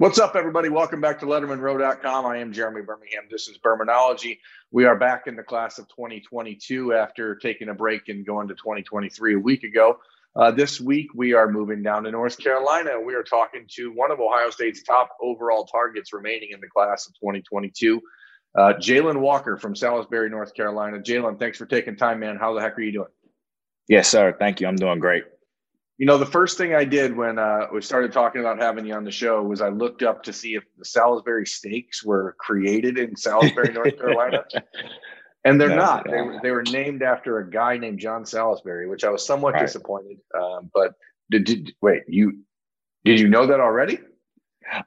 What's up, everybody? Welcome back to LettermenRow.com. I am Jeremy Birmingham. This is Birminology. We are back in the class of 2022 after taking a break and going to 2023 a week ago. Uh, this week, we are moving down to North Carolina. We are talking to one of Ohio State's top overall targets remaining in the class of 2022, uh, Jalon Walker from Salisbury, North Carolina. Jalon, thanks for taking time, man. How the heck are you doing? Yes, sir. Thank you. I'm doing great. You know, the first thing I did when uh, we started talking about having you on the show was I looked up to see if the Salisbury steaks were created in Salisbury, North Carolina. And they're no, not. They were, they were named after a guy named John Salisbury, which I was somewhat right. disappointed. Um, but did, did wait you did you know that already?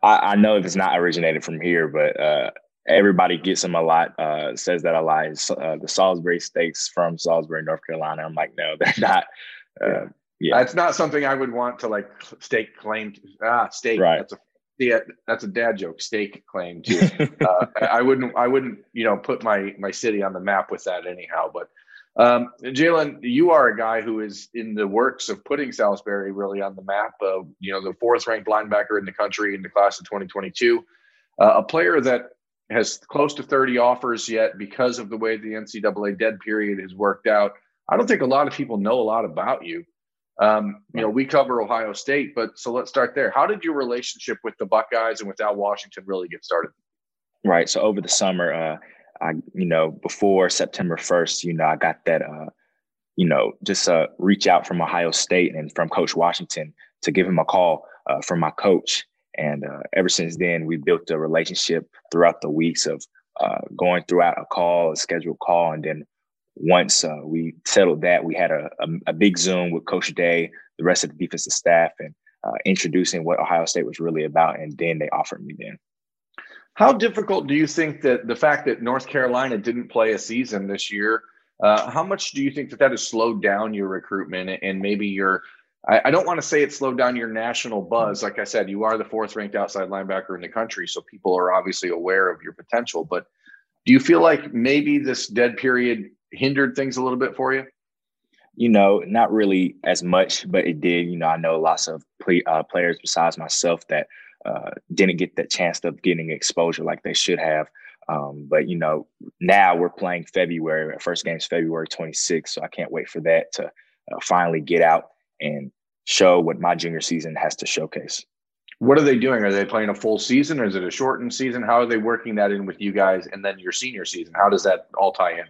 I, I know it's not originated from here, but uh, everybody gets them a lot. Uh, says that a lot. Uh, the Salisbury steaks from Salisbury, North Carolina. I'm like, no, they're not. Uh, yeah. Yeah, that's not something I would want to like stake claim. To. Ah, stake. Right. That's a yeah, that's a dad joke. Stake claim to. uh, I wouldn't. I wouldn't. You know, put my my city on the map with that anyhow. But um, Jalon, you are a guy who is in the works of putting Salisbury really on the map. Uh, you know, the fourth ranked linebacker in the country in the class of 2022, uh, a player that has close to 30 offers yet because of the way the NCAA dead period has worked out. I don't think a lot of people know a lot about you. Um, you know, we cover Ohio State, but so let's start there. How did your relationship with the Buckeyes and with Al Washington really get started? Right. So over the summer, uh, I, you know, before September 1st, you know, I got that, uh, you know, just uh, reach out from Ohio State and from Coach Washington to give him a call uh, from my coach. And uh, ever since then, we built a relationship throughout the weeks of uh, going throughout a call, a scheduled call, and then once uh, we settled that, we had a, a, a, big Zoom with Coach Day, the rest of the defensive staff, and uh, introducing what Ohio State was really about. And then they offered me then. How difficult do you think that the fact that North Carolina didn't play a season this year, uh, how much do you think that that has slowed down your recruitment and maybe your I, I don't want to say it slowed down your national buzz. Like I said, you are the fourth ranked outside linebacker in the country, so people are obviously aware of your potential. But do you feel like maybe this dead period hindered things a little bit for you? You know, not really as much, but it did. You know, I know lots of play, uh, players besides myself that uh, didn't get that chance of getting exposure like they should have. Um, but you know, now we're playing February. Our first game is February 26th, so I can't wait for that to uh, finally get out and show what my junior season has to showcase. What are they doing? Are they playing a full season, or is it a shortened season? How are they working that in with you guys, and then your senior season? How does that all tie in?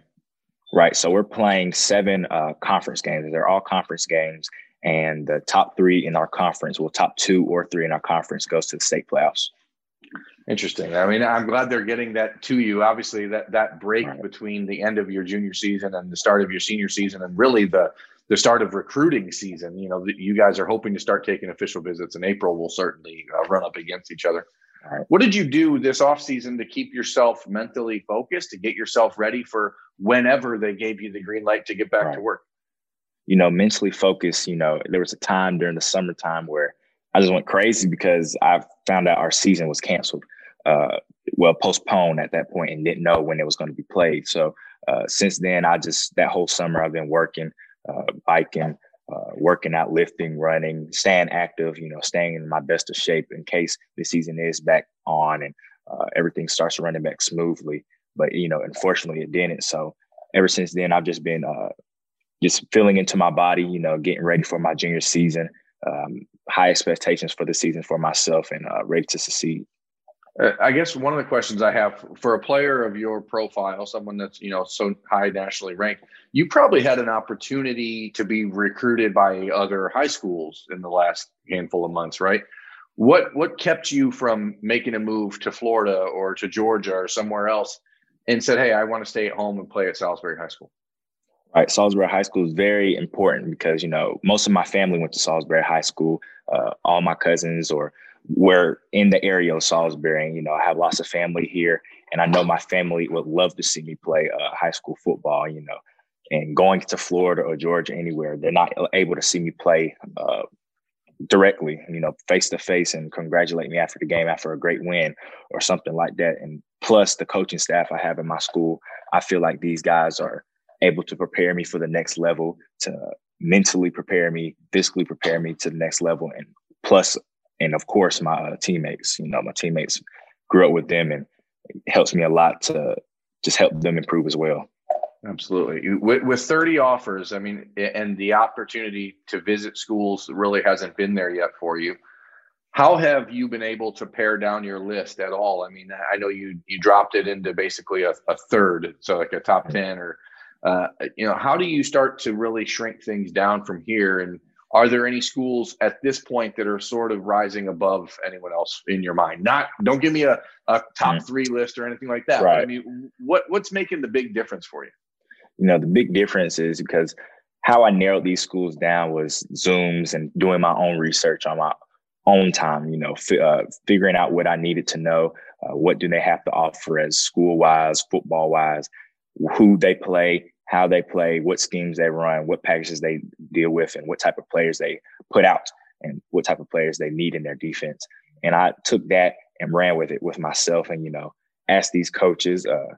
Right. So we're playing seven uh, conference games. They're all conference games. And the top three in our conference, well, top two or three in our conference goes to the state playoffs. Interesting. I mean, I'm glad they're getting that to you. Obviously, that that break right. between the end of your junior season and the start of your senior season, and really the the start of recruiting season. You know, you guys are hoping to start taking official visits in April. We'll certainly uh, run up against each other. Right. What did you do this offseason to keep yourself mentally focused, to get yourself ready for whenever they gave you the green light to get back right. to work? You know, mentally focused. You know, there was a time during the summertime where I just went crazy because I found out our season was canceled, uh, well, postponed at that point, and didn't know when it was going to be played. So uh, since then, I just that whole summer I've been working, uh, biking, uh, working out, lifting, running, staying active, you know, staying in my best of shape in case the season is back on and uh, everything starts running back smoothly. But, you know, unfortunately it didn't. So ever since then, I've just been uh, just feeling into my body, you know, getting ready for my junior season, um, high expectations for the season for myself and uh, ready to succeed. Uh, I guess one of the questions I have for a player of your profile, someone that's you know so high nationally ranked, you probably had an opportunity to be recruited by other high schools in the last handful of months, right? What what kept you from making a move to Florida or to Georgia or somewhere else, and said, "Hey, I want to stay at home and play at Salisbury High School"? Right, Salisbury High School is very important because you know most of my family went to Salisbury High School. Uh, all my cousins or we're in the area of Salisbury. And, you know, I have lots of family here, and I know my family would love to see me play uh, high school football. You know, and going to Florida or Georgia, anywhere, they're not able to see me play uh, directly. You know, face to face, and congratulate me after the game after a great win or something like that. And plus, the coaching staff I have in my school, I feel like these guys are able to prepare me for the next level to mentally prepare me physically prepare me to the next level and plus and of course my uh, teammates. You know, my teammates grew up with them, and helps me a lot to just help them improve as well. Absolutely. With, with 30 offers, I mean, and the opportunity to visit schools really hasn't been there yet for you. How have you been able to pare down your list at all? I mean, I know you you dropped it into basically a, a third, so like a top 10 or uh, you know, how do you start to really shrink things down from here? And are there any schools at this point that are sort of rising above anyone else in your mind? Not, don't give me a, a top mm. three list or anything like that. Right. I mean, what what's making the big difference for you? You know, the big difference is because how I narrowed these schools down was Zooms and doing my own research on my own time. You know, f- uh, figuring out what I needed to know. Uh, what do they have to offer as school wise, football wise, who they play, how they play, what schemes they run, what packages they deal with, and what type of players they put out, and what type of players they need in their defense. And I took that and ran with it with myself, and you know, asked these coaches, uh,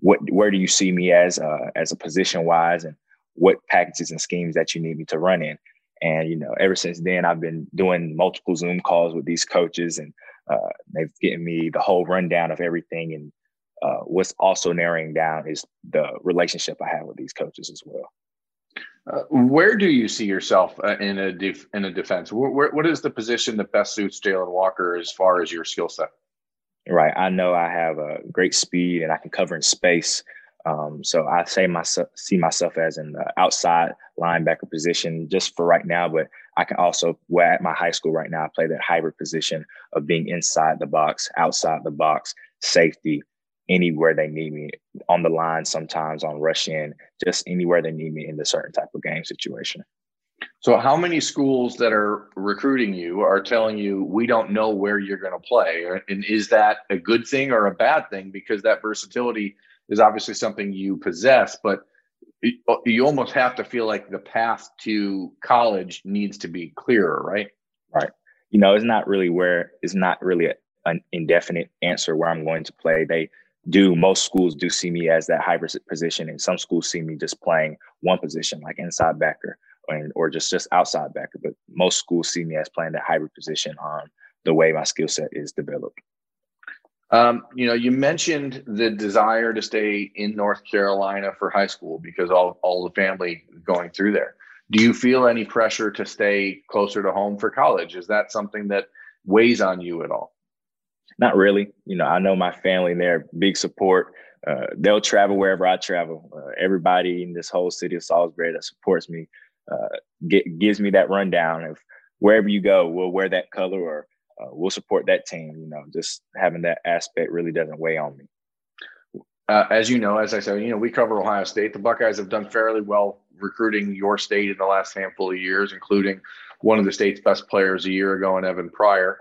what where do you see me as uh, as a position wise, and what packages and schemes that you need me to run in. And you know, ever since then, I've been doing multiple Zoom calls with these coaches, and uh, they've given me the whole rundown of everything and uh, what's also narrowing down is the relationship I have with these coaches as well. Uh, where do you see yourself uh, in a def- in a defense? Where, where, what is the position that best suits Jalon Walker as far as your skill set? Right, I know I have a great speed and I can cover in space. Um, so I say myself see myself as in the outside linebacker position just for right now, but I can also well, at my high school right now I play that hybrid position of being inside the box, outside the box, safety, anywhere they need me on the line, sometimes on rush in, just anywhere they need me in the certain type of game situation. So, how many schools that are recruiting you are telling you we don't know where you're going to play? And is that a good thing or a bad thing? Because that versatility is obviously something you possess, but uh, you almost have to feel like the path to college needs to be clearer, right? Right. You know, it's not really where it's not really an indefinite answer where I'm going to play. They do most schools do see me as that hybrid position and some schools see me just playing one position like inside backer or, or just just outside backer but most schools see me as playing that hybrid position on the way my skill set is developed. Um, you know you mentioned the desire to stay in north carolina for high school because all, all the family going through there. Do you feel any pressure to stay closer to home for college? Is that something that weighs on you at all not really. You know, I know my family and they're big support. Uh, they'll travel wherever I travel. Uh, everybody in this whole city of Salisbury that supports me uh, get, gives me that rundown of wherever you go, we'll wear that color or uh, we'll support that team. You know, just having that aspect really doesn't weigh on me. Uh, as you know, as I said, you know, we cover Ohio State. The Buckeyes have done fairly well recruiting your state in the last handful of years, including one of the state's best players a year ago in Evan Pryor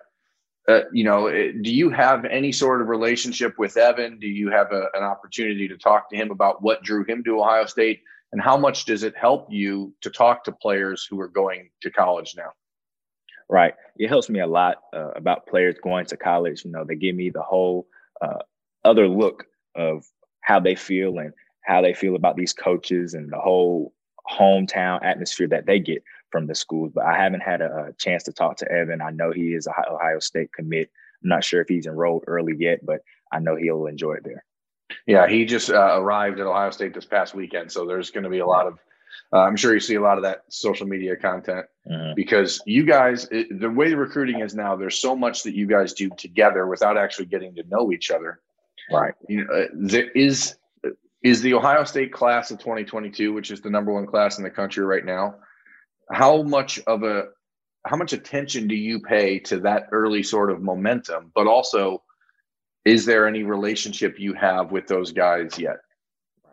uh, you know, eh, do you have any sort of relationship with Evan? Do you have a, an opportunity to talk to him about what drew him to Ohio State? And how much does it help you to talk to players who are going to college now? Right. It helps me a lot uh, about players going to college. You know, they give me the whole uh, other look of how they feel and how they feel about these coaches and the whole hometown atmosphere that they get from the schools, but I haven't had a, a, chance to talk to Evan. I know he is a Ohio State commit. I'm not sure if he's enrolled early yet, but I know he'll enjoy it there. Yeah, he just uh, arrived at Ohio State this past weekend, so there's going to be a lot of. Uh, I'm sure you see a lot of that social media content mm-hmm. because you guys, it, the way the recruiting is now, there's so much that you guys do together without actually getting to know each other. Right. You know, uh, there is is the Ohio State class of 2022, which is the number one class in the country right now how much of a how much attention do you pay to that early sort of momentum? But also is there any relationship you have with those guys yet?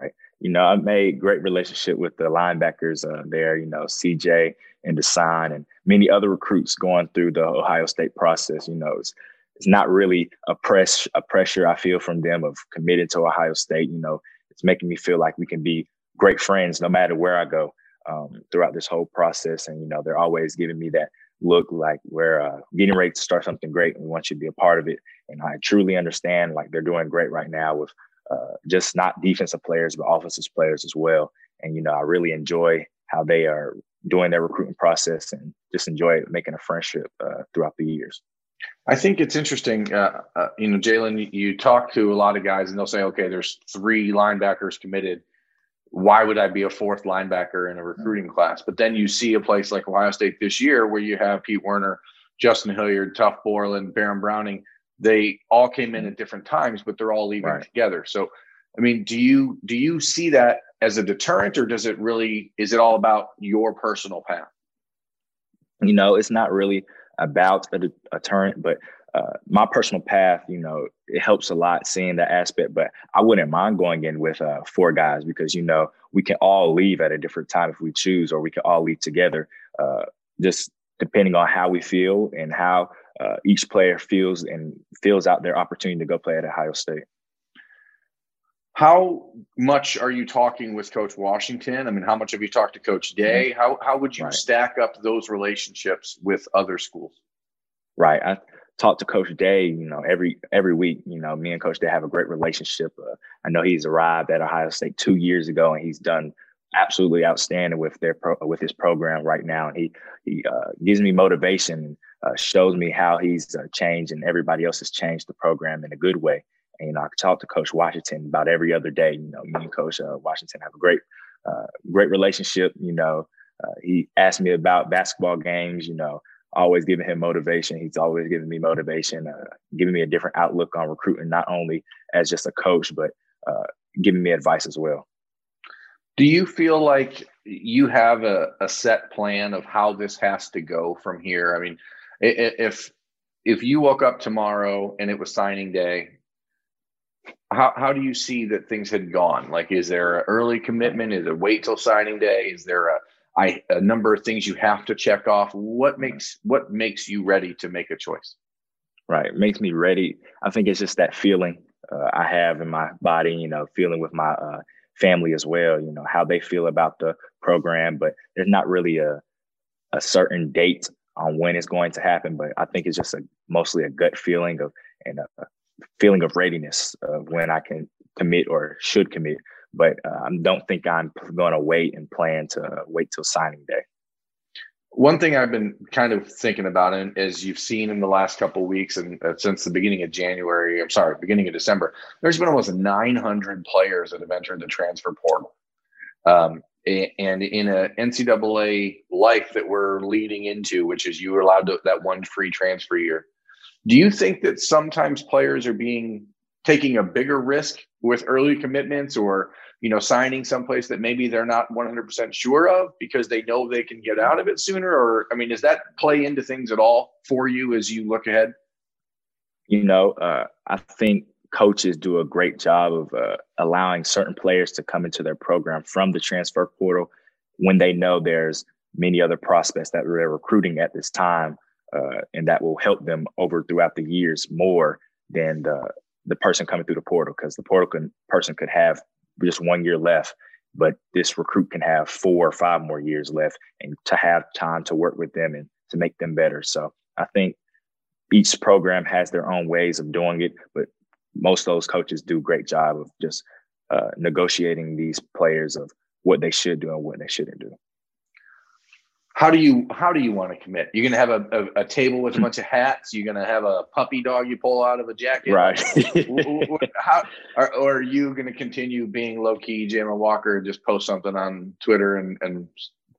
Right. You know i've made great relationship with the linebackers uh, there you know cj and design and many other recruits going through the ohio state process you know it's, it's not really a press a pressure i feel from them of committed to ohio state you know it's making me feel like we can be great friends no matter where i go um, throughout this whole process. And, you know, they're always giving me that look like we're uh, getting ready to start something great and we want you to be a part of it. And I truly understand like they're doing great right now with uh, just not defensive players, but offensive players as well. And, you know, I really enjoy how they are doing their recruiting process and just enjoy making a friendship uh, throughout the years. I think it's interesting. Uh, uh, you know, Jalon, you, you talk to a lot of guys and they'll say, okay, there's three linebackers committed. Why would I be a fourth linebacker in a hmm. recruiting class? But then you see a place like Ohio State this year where you have Pete Werner, Justin Hilliard, Tuf Borland, Baron Browning. They all came in at hmm. different times, but they're all leaving right. together. So, I mean, do you do you see that as a deterrent, or does it really is it all about your personal path? You know, it's not really about a, a deterrent, but uh, my personal path, you know, it helps a lot seeing that aspect. But I wouldn't mind going in with uh, four guys because you know we can all leave at a different time if we choose, or we can all leave together. Uh, just depending on how we feel and how uh, each player feels and feels out their opportunity to go play at Ohio State. How much are you talking with Coach Washington? I mean, how much have you talked to Coach Day? Mm-hmm. How how would you right. stack up those relationships with other schools? Right. I talk to Coach Day, you know, every every week. You know, me and Coach Day have a great relationship. Uh, I know he's arrived at Ohio State two years ago, and he's done absolutely outstanding with their pro, with his program right now. And he he uh, gives me motivation, uh, shows me how he's uh, changed, and everybody else has changed the program in a good way. And, you know, I talk to Coach Washington about every other day. You know, me and Coach uh, Washington have a great, uh, great relationship. You know, he asked me about basketball games. You know, always giving him motivation. He's always giving me motivation, uh, giving me a different outlook on recruiting, not only as just a coach, but uh, giving me advice as well. Do you feel like you have a, a set plan of how this has to go from here? I mean, if if you woke up tomorrow and it was signing day how, how do you see that things had gone? Like, is there an early commitment? Is it wait till signing day? Is there a, I, a number of things you have to check off? What makes what makes you ready to make a choice? Right, it makes me ready. I think it's just that feeling uh, I have in my body. You know, feeling with my uh, family as well. You know how they feel about the program, but there's not really a a certain date on when it's going to happen. But I think it's just a mostly a gut feeling of and a, feeling of readiness of when I can commit or should commit. But uh, I don't think I'm going to wait and plan to wait till signing day. One thing I've been kind of thinking about, and as you've seen in the last couple weeks and uh, since the beginning of January, I'm sorry, beginning of December, there's been almost 900 players that have entered the transfer portal. Um, and in a NCAA life that we're leading into, which is you are allowed to, that one free transfer year, do you think that sometimes players are being taking a bigger risk with early commitments or you know signing someplace that maybe they're not 100% sure of because they know they can get out of it sooner? Or i mean does that play into things at all for you as you look ahead? You know uh, i think coaches do a great job of uh, allowing certain players to come into their program from the transfer portal when they know there's many other prospects that they're recruiting at this time uh, and that will help them over throughout the years more than the the person coming through the portal because the portal can, person could have just one year left but this recruit can have four or five more years left and to have time to work with them and to make them better. So i think each program has their own ways of doing it but most of those coaches do a great job of just uh, negotiating these players of what they should do and what they shouldn't do how do you how do you want to commit? You're gonna have a, a, a, table with a bunch of hats. You're gonna have a puppy dog you pull out of a jacket, right? how or, or, are you gonna continue being low key, Jalon Walker, and just post something on Twitter and and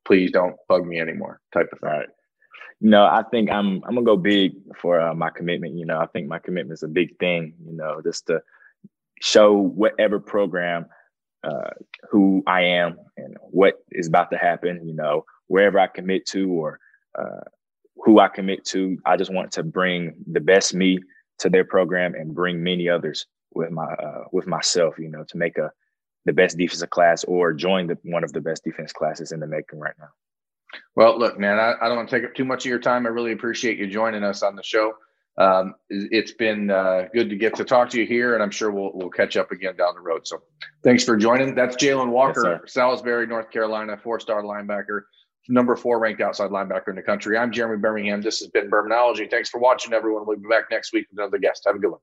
please don't bug me anymore, type of thing? Right. Know, I think I'm I'm gonna go big for uh, my commitment. You know, I think my commitment is a big thing. You know, just to show whatever program uh, who I am and what is about to happen. You know wherever I commit to or uh, who I commit to. I just want to bring the best me to their program and bring many others with my uh, with myself. You know, to make a the best defensive class or join the one of the best defense classes in the making right now. Well, look, man, I, I don't want to take up too much of your time. I really appreciate you joining us on the show. Um, it's been uh, good to get to talk to you here, and I'm sure we'll we'll catch up again down the road. So, thanks for joining. That's Jalon Walker, yes, Salisbury, North Carolina, four-star linebacker number four ranked outside linebacker in the country. I'm Jeremy Birmingham. This has been Birminology. Thanks for watching, everyone. We'll be back next week with another guest. Have a good one.